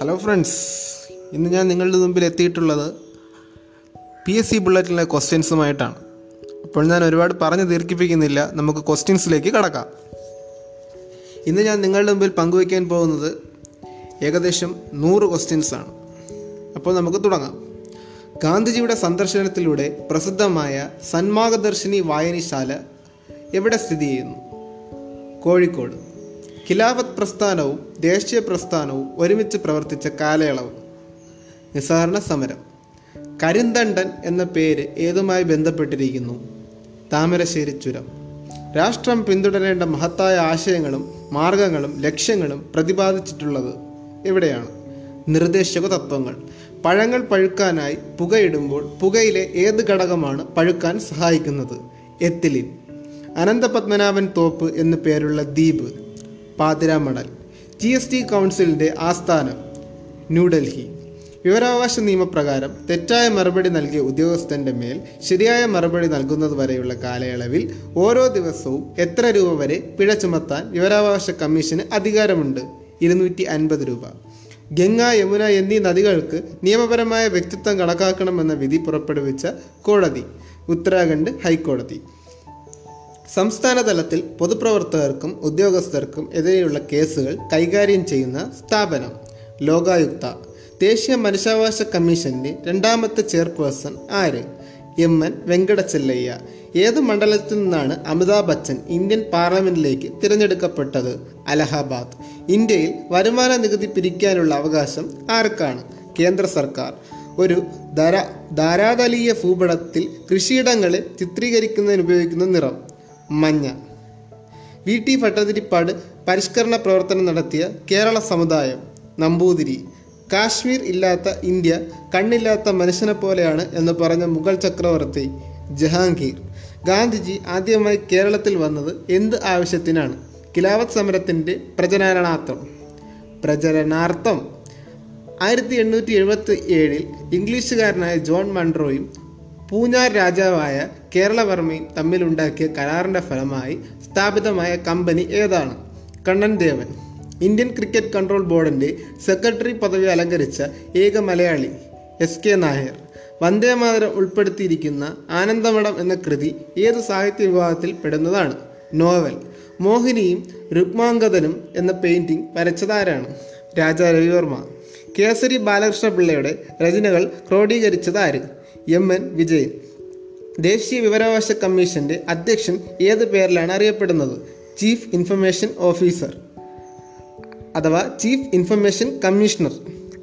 Hello friends ഇന്ന് ഞാൻ നിങ്ങളുടെ മുമ്പിൽ എത്തിയിട്ടുള്ളത് പി എസ് സി ബുള്ളറ്റിലെ ക്വസ്റ്റ്യൻസുമായിട്ടാണ് അപ്പോൾ ഞാൻ ഒരുപാട് പറഞ്ഞ് ദീർഘിപ്പിക്കുന്നില്ല. നമുക്ക് ക്വസ്റ്റ്യൻസിലേക്ക് കടക്കാം. ഇന്ന് ഞാൻ നിങ്ങളുടെ മുമ്പിൽ പങ്കുവയ്ക്കാൻ പോകുന്നത് ഏകദേശം നൂറ് ക്വസ്റ്റ്യൻസാണ് അപ്പോൾ നമുക്ക് തുടങ്ങാം. ഗാന്ധിജിയുടെ സന്ദർശനത്തിലൂടെ പ്രസിദ്ധമായ സന്മാർഗദർശിനി വായനശാല എവിടെ സ്ഥിതി ചെയ്യുന്നു? കോഴിക്കോട്. ഖിലാഫത്ത് പ്രസ്ഥാനവും ദേശീയ പ്രസ്ഥാനവും ഒരുമിച്ച് പ്രവർത്തിച്ച കാലയളവ്. നിസ്സഹരണ സമരം. കരിന്തണ്ടൻ എന്ന പേര് ഏതുമായി ബന്ധപ്പെട്ടിരിക്കുന്നു? താമരശ്ശേരി ചുരം. രാഷ്ട്രം പിന്തുടരേണ്ട മഹത്തായ ആശയങ്ങളും മാർഗങ്ങളും ലക്ഷ്യങ്ങളും പ്രതിപാദിച്ചിട്ടുള്ളത് എവിടെയാണ് നിർദ്ദേശക തത്വങ്ങൾ. പഴങ്ങൾ പഴുക്കാനായി പുകയിടുമ്പോൾ പുകയിലെ ഏത് ഘടകമാണ് പഴുക്കാൻ സഹായിക്കുന്നത്? എത്തിലിൻ. അനന്തപത്മനാഭൻ തോപ്പ് എന്നു പേരുള്ള ദ്വീപ്. പാതിരാമണൽ. ജി എസ് ടി കൗൺസിലിന്റെ ആസ്ഥാനം ന്യൂഡൽഹി. വിവരാവകാശ നിയമപ്രകാരം തെറ്റായ മറുപടി നൽകിയ ഉദ്യോഗസ്ഥന്റെ മേൽ ശരിയായ മറുപടി നൽകുന്നത് വരെയുള്ള കാലയളവിൽ ഓരോ ദിവസവും എത്ര രൂപ വരെ പിഴ ചുമത്താൻ വിവരാവകാശ കമ്മീഷന് അധികാരമുണ്ട്? ഇരുന്നൂറ്റി അൻപത് രൂപ. ഗംഗ യമുന എന്നീ നദികൾക്ക് നിയമപരമായ വ്യക്തിത്വം കണക്കാക്കണമെന്ന വിധി പുറപ്പെടുവിച്ച കോടതി. ഉത്തരാഖണ്ഡ് ഹൈക്കോടതി. സംസ്ഥാന തലത്തിൽ പൊതുപ്രവർത്തകർക്കും ഉദ്യോഗസ്ഥർക്കും എതിരെയുള്ള കേസുകൾ കൈകാര്യം ചെയ്യുന്ന സ്ഥാപനം ലോകായുക്ത ദേശീയ മനുഷ്യാവകാശ കമ്മീഷന്റെ രണ്ടാമത്തെ ചെയർപേഴ്സൺ ആര്? എം. എൻ. വെങ്കടച്ചെല്ലയ്യ ഏത് മണ്ഡലത്തിൽ നിന്നാണ് അമിതാഭ് ബച്ചൻ ഇന്ത്യൻ പാർലമെന്റിലേക്ക് തിരഞ്ഞെടുക്കപ്പെട്ടത്? അലഹബാദ്. ഇന്ത്യയിൽ വരുമാന നികുതി പിരിക്കാനുള്ള അവകാശം ആർക്കാണ്? കേന്ദ്ര സർക്കാർ. ഒരു ധാര ധാരാതലീയ ഭൂപടത്തിൽ കൃഷിയിടങ്ങളെ ചിത്രീകരിക്കുന്നതിന് ഉപയോഗിക്കുന്ന നിറം. മഞ്ഞ. വി ടി ഭട്ടതിരിപ്പാട് പരിഷ്കരണ പ്രവർത്തനം നടത്തിയ കേരള സമുദായം നമ്പൂതിരി. കാശ്മീർ ഇല്ലാത്ത ഇന്ത്യ കണ്ണില്ലാത്ത മനുഷ്യനെ പോലെയാണ് എന്ന് പറഞ്ഞ മുഗൾ ചക്രവർത്തി ജഹാംഗീർ. ഗാന്ധിജി ആദ്യമായി കേരളത്തിൽ വന്നത് എന്ത് ആവശ്യത്തിനാണ്? കിലാവത്ത് സമരത്തിന്റെ പ്രചരണാർത്ഥം. പ്രചരണാർത്ഥം. ആയിരത്തി എണ്ണൂറ്റി എഴുപത്തി ഏഴിൽ ഇംഗ്ലീഷുകാരനായ ജോൺ മൺട്രോയും പൂഞ്ഞാർ രാജാവായ കേരളവർമ്മയും തമ്മിലുണ്ടാക്കിയ കരാറിന്റെ ഫലമായി സ്ഥാപിതമായ കമ്പനി ഏതാണ്? Kannan Devan. Indian cricket control ബോർഡിന്റെ സെക്രട്ടറി പദവി അലങ്കരിച്ച ഏക മലയാളി എസ് കെ നായർ. വന്ദേമാതരം ഉൾപ്പെടുത്തിയിരിക്കുന്ന ആനന്ദമഠം എന്ന കൃതി ഏത് സാഹിത്യ വിഭാഗത്തിൽ പെടുന്നതാണ്? നോവൽ. മോഹിനിയും രുക്മാങ്കതനും എന്ന പെയിന്റിംഗ് വരച്ചതാരാണ്? രാജാ രവിവർമ്മ. കേസരി ബാലകൃഷ്ണപിള്ളയുടെ രചനകൾ ക്രോഡീകരിച്ചത് ആര് എം എൻ വിജയൻ. ദേശീയ വിവരാവകാശ കമ്മീഷന്റെ അധ്യക്ഷൻ ഏത് പേരിലാണ് അറിയപ്പെടുന്നത്? ചീഫ് ഇൻഫർമേഷൻ ഓഫീസർ അഥവാ ചീഫ് ഇൻഫർമേഷൻ കമ്മീഷണർ.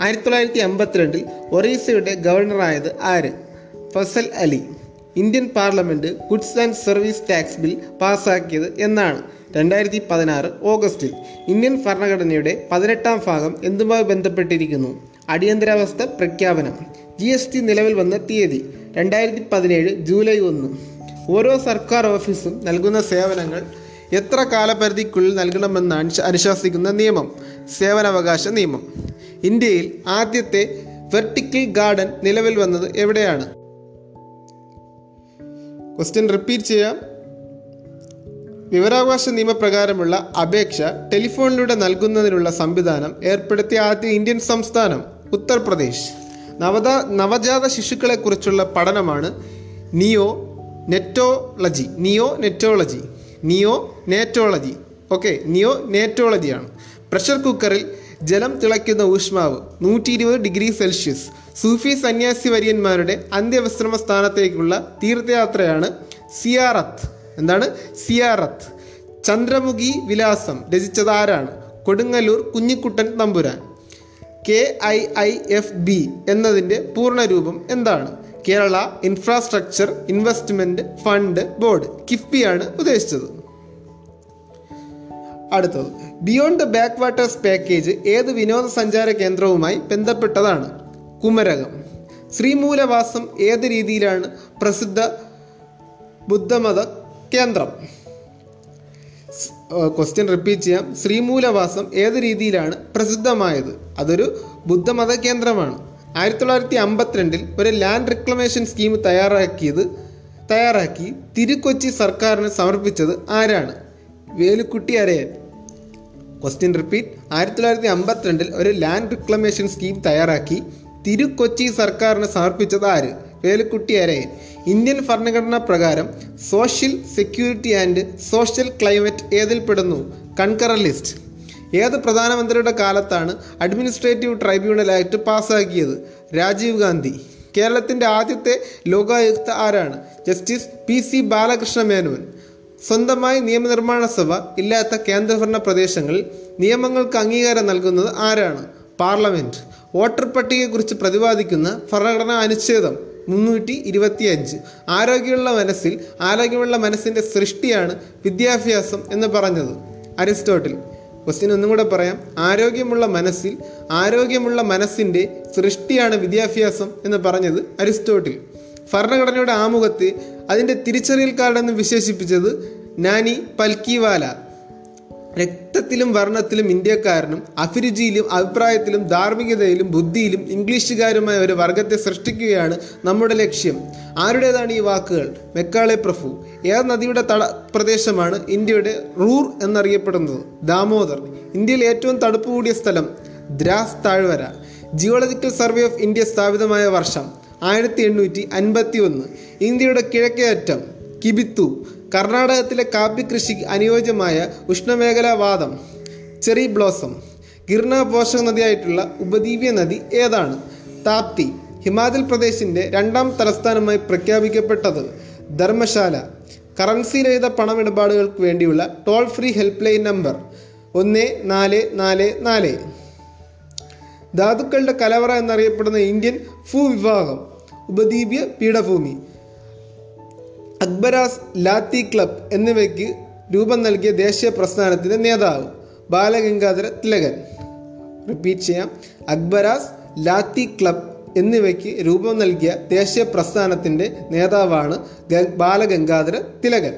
ആയിരത്തി തൊള്ളായിരത്തി അമ്പത്തിരണ്ടിൽ ഒറീസയുടെ ഗവർണറായത് ആര്? Fazal Ali. Indian parliament goods and service tax bill പാസാക്കിയത് എന്നാണ് രണ്ടായിരത്തി പതിനാറ് ഓഗസ്റ്റിൽ. ഇന്ത്യൻ ഭരണഘടനയുടെ പതിനെട്ടാം ഭാഗം എന്തുമായി ബന്ധപ്പെട്ടിരിക്കുന്നു? അടിയന്തരാവസ്ഥ പ്രഖ്യാപനം. ജി എസ് ടി നിലവിൽ വന്ന തീയതി രണ്ടായിരത്തി പതിനേഴ് ജൂലൈ ഒന്ന്. ഓരോ സർക്കാർ ഓഫീസും നൽകുന്ന സേവനങ്ങൾ എത്ര കാലപരിധിക്കുള്ളിൽ നൽകണമെന്ന് അനുശ- അനുശാസിക്കുന്ന നിയമം സേവനാവകാശ നിയമം. ഇന്ത്യയിൽ ആദ്യത്തെ വെർട്ടിക്കൽ ഗാർഡൻ നിലവിൽ വന്നത് എവിടെയാണ്? ക്വസ്റ്റ്യൻ റിപ്പീറ്റ് ചെയ്യാം. വിവരാവകാശ നിയമപ്രകാരമുള്ള അപേക്ഷ ടെലിഫോണിലൂടെ നൽകുന്നതിനുള്ള സംവിധാനം ഏർപ്പെടുത്തിയ ആദ്യ ഇന്ത്യൻ സംസ്ഥാനം ഉത്തർപ്രദേശ്. നവത നവജാത ശിശുക്കളെക്കുറിച്ചുള്ള പഠനമാണ് neonatology. Neonatology. Neonatology. Okay നിയോ നേറ്റോളജിയാണ്. പ്രഷർ കുക്കറിൽ ജലം തിളയ്ക്കുന്ന ഊഷ്മാവ് നൂറ്റി ഇരുപത് ഡിഗ്രി സെൽഷ്യസ്. സൂഫി സന്യാസി വര്യന്മാരുടെ അന്ത്യവിശ്രമ സ്ഥാനത്തേക്കുള്ള തീർത്ഥയാത്രയാണ് സിയാറത്ത്. എന്താണ്? സിയാറത്ത്. ചന്ദ്രമുഖി വിലാസം രചിച്ചത് ആരാണ് Kodungallur Kunjikuttan Thampuran. K I I F B എന്നതിന്റെ പൂർണരൂപം എന്താണ്? Kerala infrastructure investment fund board കിഫ്ബിയാണ് ഉദ്ദേശിച്ചത്. അടുത്തത് beyond the back waters package ഏത് വിനോദസഞ്ചാര കേന്ദ്രവുമായി ബന്ധപ്പെട്ടതാണ്? കുമരകം. ശ്രീമൂലവാസം ഏത് രീതിയിലാണ് പ്രസിദ്ധ ബുദ്ധമത കേന്ദ്രം? ക്വസ്റ്റ്യൻ റിപ്പീറ്റ് ചെയ്യാം. ശ്രീമൂലവാസം ഏത് രീതിയിലാണ് പ്രസിദ്ധമായത്? അതൊരു ബുദ്ധമത കേന്ദ്രമാണ്. ആയിരത്തി തൊള്ളായിരത്തി അമ്പത്തിരണ്ടിൽ ഒരു ലാൻഡ് റിക്ലമേഷൻ സ്കീം തയ്യാറാക്കിയത് തയ്യാറാക്കി തിരുക്കൊച്ചി സർക്കാരിന് സമർപ്പിച്ചത് ആരാണ്? വേലുക്കുട്ടി അരയൻ. ക്വസ്റ്റ്യൻ റിപ്പീറ്റ് ആയിരത്തി തൊള്ളായിരത്തി അമ്പത്തിരണ്ടിൽ ഒരു ലാൻഡ് റിക്ലമേഷൻ സ്കീം തയ്യാറാക്കി തിരുക്കൊച്ചി സർക്കാരിന് സമർപ്പിച്ചത് ആര്? വേലുക്കുട്ടി അരയൻ ഇന്ത്യൻ ഭരണഘടന പ്രകാരം social security and social climate ഏതിൽ പെടുന്നു? Concurrent list. ഏത് പ്രധാനമന്ത്രിയുടെ കാലത്താണ് അഡ്മിനിസ്ട്രേറ്റീവ് ട്രൈബ്യൂണൽ ആക്ട് പാസ്സാക്കിയത്? രാജീവ് ഗാന്ധി. കേരളത്തിന്റെ ആദ്യത്തെ ലോകായുക്ത ആരാണ്? Justice P C Balakrishna Menon. സ്വന്തമായി നിയമനിർമ്മാണ സഭ ഇല്ലാത്ത കേന്ദ്രഭരണ പ്രദേശങ്ങളിൽ നിയമങ്ങൾക്ക് അംഗീകാരം നൽകുന്നത് ആരാണ്? പാർലമെന്റ് വോട്ടർ പട്ടികയെക്കുറിച്ച് പ്രതിപാദിക്കുന്ന ഭരണഘടനാ അനുച്ഛേദം. മുന്നൂറ്റി ഇരുപത്തിയഞ്ച്. ആരോഗ്യമുള്ള മനസ്സിൽ ആരോഗ്യമുള്ള മനസ്സിന്റെ സൃഷ്ടിയാണ് വിദ്യാഭ്യാസം എന്ന് പറഞ്ഞത്. അരിസ്റ്റോട്ടിൽ ക്വസ്റ്റ്യൻ ഒന്നും കൂടെ പറയാം. ആരോഗ്യമുള്ള മനസ്സിൽ ആരോഗ്യമുള്ള മനസ്സിന്റെ സൃഷ്ടിയാണ് വിദ്യാഭ്യാസം എന്ന് പറഞ്ഞത് അരിസ്റ്റോട്ടിൽ. ഭരണഘടനയുടെ ആമുഖത്തെ അതിന്റെ തിരിച്ചറിയൽ കാർഡെന്ന് വിശേഷിപ്പിച്ചത് നാനി പൽക്കിവാല. രക്തത്തിലും വർണത്തിലും ഇന്ത്യക്കാരനും അഭിരുചിയിലും അഭിപ്രായത്തിലും ധാർമ്മികതയിലും ബുദ്ധിയിലും ഇംഗ്ലീഷുകാരുമായ ഒരു വർഗത്തെ സൃഷ്ടിക്കുകയാണ് നമ്മുടെ ലക്ഷ്യം. ആരുടേതാണ് ഈ വാക്കുകൾ? മെക്കാളെ പ്രഭു. ഏത് നദിയുടെ തട പ്രദേശമാണ് ഇന്ത്യയുടെ റൂർ എന്നറിയപ്പെടുന്നത്. ദാമോദർ. ഇന്ത്യയിൽ ഏറ്റവും തടുപ്പ് കൂടിയ സ്ഥലം ദ്രാസ് താഴ്വര ജിയോളജിക്കൽ സർവേ ഓഫ് ഇന്ത്യ സ്ഥാപിതമായ വർഷം ആയിരത്തി എണ്ണൂറ്റി അൻപത്തി ഒന്ന് ഇന്ത്യയുടെ കിഴക്കേ അറ്റം കിബിത്തു കർണാടകത്തിലെ കാപ്പി കൃഷിക്ക് അനുയോജ്യമായ ഉഷ്ണമേഖലാ വാദം ചെറി ബ്ലോസം ഗിർണ പോഷക നദിയായിട്ടുള്ള ഉപദ്വീപ്യ നദി ഏതാണ്? താപ്തി ഹിമാചൽ പ്രദേശിന്റെ രണ്ടാം തലസ്ഥാനമായി പ്രഖ്യാപിക്കപ്പെട്ടത് ധർമ്മശാല. കറൻസി രഹിത പണമിടപാടുകൾക്ക് വേണ്ടിയുള്ള toll free help line number ഒന്ന് നാല് നാല് നാല്. ധാതുക്കളുടെ കലവറ എന്നറിയപ്പെടുന്ന ഇന്ത്യൻ ഭൂവിഭാഗം ഉപദ്വീപ്യ പീഠഭൂമി. അക്ബരാസ് ലാത്തി ക്ലബ് എന്നിവയ്ക്ക് രൂപം നൽകിയ ദേശീയ പ്രസ്ഥാനത്തിന്റെ നേതാവ് ബാലഗംഗാധര തിലകൻ. റിപ്പീറ്റ് ചെയ്യാം. അക്ബരാസ് ലാത്തി ക്ലബ് എന്നിവയ്ക്ക് രൂപം നൽകിയ ദേശീയ പ്രസ്ഥാനത്തിന്റെ നേതാവാണ് ബാലഗംഗാധര തിലകൻ.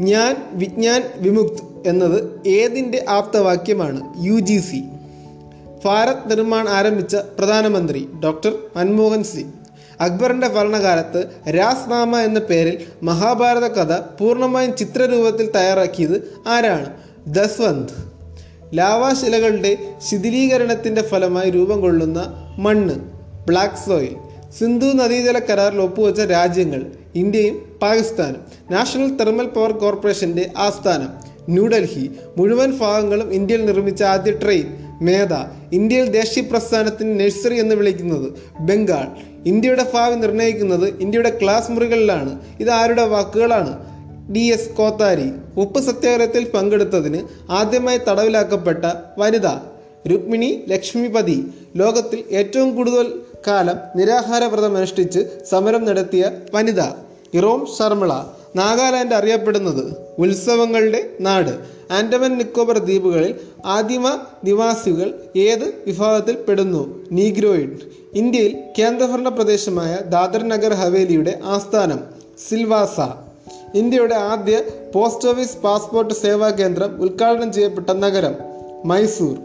ഞാൻ വിജ്ഞാൻ വിമുക്ത് എന്നത് ഏതിന്റെ ആപ്തവാക്യമാണ്? U G C. Bharat Nirman ആരംഭിച്ച പ്രധാനമന്ത്രി ഡോക്ടർ മൻമോഹൻ സിംഗ്. അക്ബറിന്റെ ഭരണകാലത്ത് രാസ്നാമ എന്ന പേരിൽ മഹാഭാരത കഥ പൂർണമായും ചിത്രരൂപത്തിൽ തയ്യാറാക്കിയത് ആരാണ്? ദസ്വന്ത്. ലാവാശിലകളുടെ ശിഥിലീകരണത്തിന്റെ ഫലമായി രൂപം കൊള്ളുന്ന മണ്ണ് ബ്ലാക്ക് സോയിൽ. സിന്ധു നദീജല കരാറിൽ ഒപ്പുവെച്ച രാജ്യങ്ങൾ ഇന്ത്യയും പാകിസ്ഥാനും. നാഷണൽ തെർമൽ പവർ കോർപ്പറേഷന്റെ ആസ്ഥാനം ന്യൂഡൽഹി. മുഴുവൻ ഭാഗങ്ങളും ഇന്ത്യയിൽ നിർമ്മിച്ച ആദ്യ ട്രെയിൻ മേധ. ഇന്ത്യയിൽ ദേശീയ പ്രസ്ഥാനത്തിന് നഴ്സറി എന്ന് വിളിക്കുന്നത് ബംഗാൾ. ഇന്ത്യയുടെ ഭാവി നിർണയിക്കുന്നത് ഇന്ത്യയുടെ ക്ലാസ് മുറികളിലാണ്. ഇത് ആരുടെ വാക്കുകളാണ്? D S Kothari. ഉപ്പ് സത്യാഗ്രഹത്തിൽ പങ്കെടുത്തതിന് ആദ്യമായി തടവിലാക്കപ്പെട്ട വനിത രുക്മിണി ലക്ഷ്മിപതി. ലോകത്തിൽ ഏറ്റവും കൂടുതൽ കാലം നിരാഹാര വ്രതം അനുഷ്ഠിച്ച് സമരം നടത്തിയ വനിത. ഇറോം ശർമിള നാഗാലാൻഡ് അറിയപ്പെടുന്നത് ഉത്സവങ്ങളുടെ നാട്. ആൻഡമാൻ നിക്കോബർ ദ്വീപുകളിൽ ആദിമ നിവാസികൾ ഏത് വിഭാഗത്തിൽ പെടുന്നു? നീഗ്രോയിഡ്. ഇന്ത്യയിൽ കേന്ദ്രഭരണ പ്രദേശമായ ദാദർ നഗർ ഹവേലിയുടെ ആസ്ഥാനം സിൽവാസ. ഇന്ത്യയുടെ ആദ്യ പോസ്റ്റ് ഓഫീസ് പാസ്പോർട്ട് സേവാ കേന്ദ്രം ഉദ്ഘാടനം ചെയ്യപ്പെട്ട നഗരം മൈസൂർ.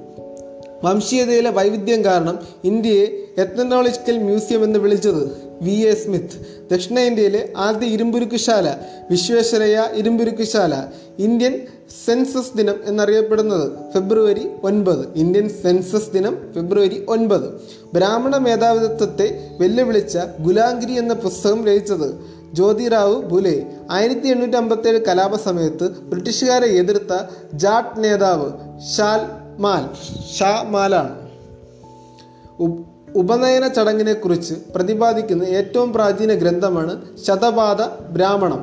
വംശീയതയിലെ വൈവിധ്യം കാരണം ഇന്ത്യയെ എത്നോളജിക്കൽ മ്യൂസിയം എന്ന് വിളിച്ചത്. V A Smith. ദക്ഷിണേന്ത്യയിലെ ആദ്യ ഇരുമ്പുരുക്കുശാല വിശ്വേശ്വരയ്യ ഇരുമ്പുരുക്കുശാല ഇന്ത്യൻ സെൻസസ് ദിനം എന്നറിയപ്പെടുന്നത് ഫെബ്രുവരി ഒൻപത്. ഇന്ത്യൻ സെൻസസ് ദിനം ഫെബ്രുവരി ഒൻപത്. ബ്രാഹ്മണ മേധാവിത്വത്തെ വെല്ലുവിളിച്ച ഗുലാംഗിരി എന്ന പുസ്തകം രചിച്ചത് ജ്യോതിറാവു ബുലെ ആയിരത്തി എണ്ണൂറ്റി അമ്പത്തേഴ് കലാപ സമയത്ത് ബ്രിട്ടീഷുകാരെ എതിർത്ത ജാട്ട് നേതാവ് ഷാൽ മാൽ. ഷാ മാലാണ്. ഉപനയന ചടങ്ങിനെക്കുറിച്ച് പ്രതിപാദിക്കുന്ന ഏറ്റവും പ്രാചീന ഗ്രന്ഥമാണ് ശതപാത ബ്രാഹ്മണം.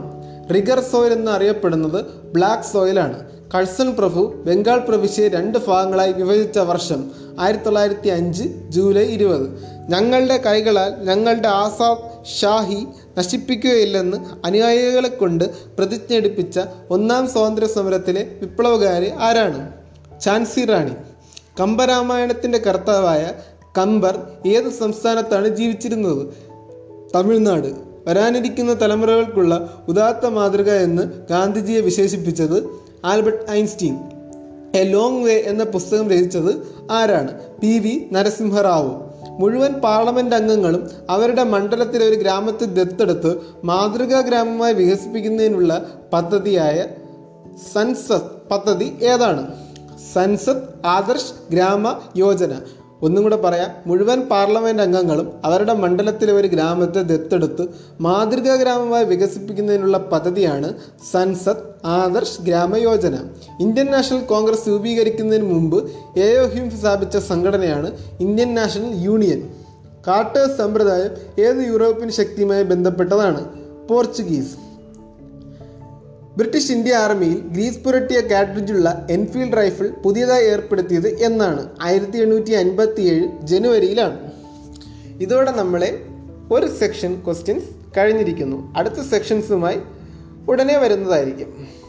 റിഗർ സോയിൽ എന്ന് അറിയപ്പെടുന്നത് ബ്ലാക്ക് സോയിലാണ് കഴ്സൺ പ്രഭു ബംഗാൾ പ്രവിശ്യയെ രണ്ട് ഭാഗങ്ങളായി വിഭജിച്ച വർഷം ആയിരത്തി തൊള്ളായിരത്തി അഞ്ച് ജൂലൈ ഇരുപത്. ഞങ്ങളുടെ കൈകളാൽ ഞങ്ങളുടെ ആസാദ് ഷാഹി നശിപ്പിക്കുകയില്ലെന്ന് അനുയായികളെ കൊണ്ട് പ്രതിജ്ഞ എടുപ്പിച്ച ഒന്നാം സ്വാതന്ത്ര്യ സമരത്തിലെ വിപ്ലവകാരി ആരാണ്? ഝാൻസി റാണി. കമ്പരാമായണത്തിന്റെ കർത്താവായ കമ്പർ ഏത് സംസ്ഥാനത്താണ് ജീവിച്ചിരുന്നത്? തമിഴ്നാട്. വരാനിരിക്കുന്ന തലമുറകൾക്കുള്ള ഉദാത്ത മാതൃക എന്ന് ഗാന്ധിജിയെ വിശേഷിപ്പിച്ചത് Albert Einstein. A long way എന്ന പുസ്തകം രചിച്ചത് ആരാണ്? P V Narasimha Rao. മുഴുവൻ പാർലമെന്റ് അംഗങ്ങളും അവരുടെ മണ്ഡലത്തിലെ ഒരു ഗ്രാമത്തെ ദത്തെടുത്ത് മാതൃകാ ഗ്രാമമായി വികസിപ്പിക്കുന്നതിനുള്ള പദ്ധതിയായ സൻസത് പദ്ധതി ഏതാണ്? സൻസത് ആദർശ് ഗ്രാമ യോജന. ഒന്നും കൂടെ പറയാം. മുഴുവൻ പാർലമെന്റ് അംഗങ്ങളും അവരുടെ മണ്ഡലത്തിലെ ഒരു ഗ്രാമത്തെ ദത്തെടുത്ത് മാതൃകാ ഗ്രാമമായി വികസിപ്പിക്കുന്നതിനുള്ള പദ്ധതിയാണ് Sansad Adarsh Gram Yojana. Indian National Congress രൂപീകരിക്കുന്നതിന് മുമ്പ് എ ഒ സ്ഥാപിച്ച സംഘടനയാണ് ഇന്ത്യൻ നാഷണൽ യൂണിയൻ. കാട്ടേഴ്സ് സമ്പ്രദായം ഏത് യൂറോപ്യൻ ശക്തിയുമായി ബന്ധപ്പെട്ടതാണ്? പോർച്ചുഗീസ്. ബ്രിട്ടീഷ് ഇന്ത്യ ആർമിയിൽ ഗ്രീസ് പുരട്ടിയ കാട്രിഡ്ജുള്ള എൻഫീൽഡ് റൈഫിൾ പുതിയതായി ഏർപ്പെടുത്തിയത് എന്നാണ് ആയിരത്തി എണ്ണൂറ്റി അൻപത്തി ഏഴ് ജനുവരിയിലാണ്. ഇതോടെ നമ്മളെ ഒരു സെക്ഷൻ ക്വസ്റ്റ്യൻസ് കഴിഞ്ഞിരിക്കുന്നു. അടുത്ത സെക്ഷൻസുമായി ഉടനെ വരുന്നതായിരിക്കും.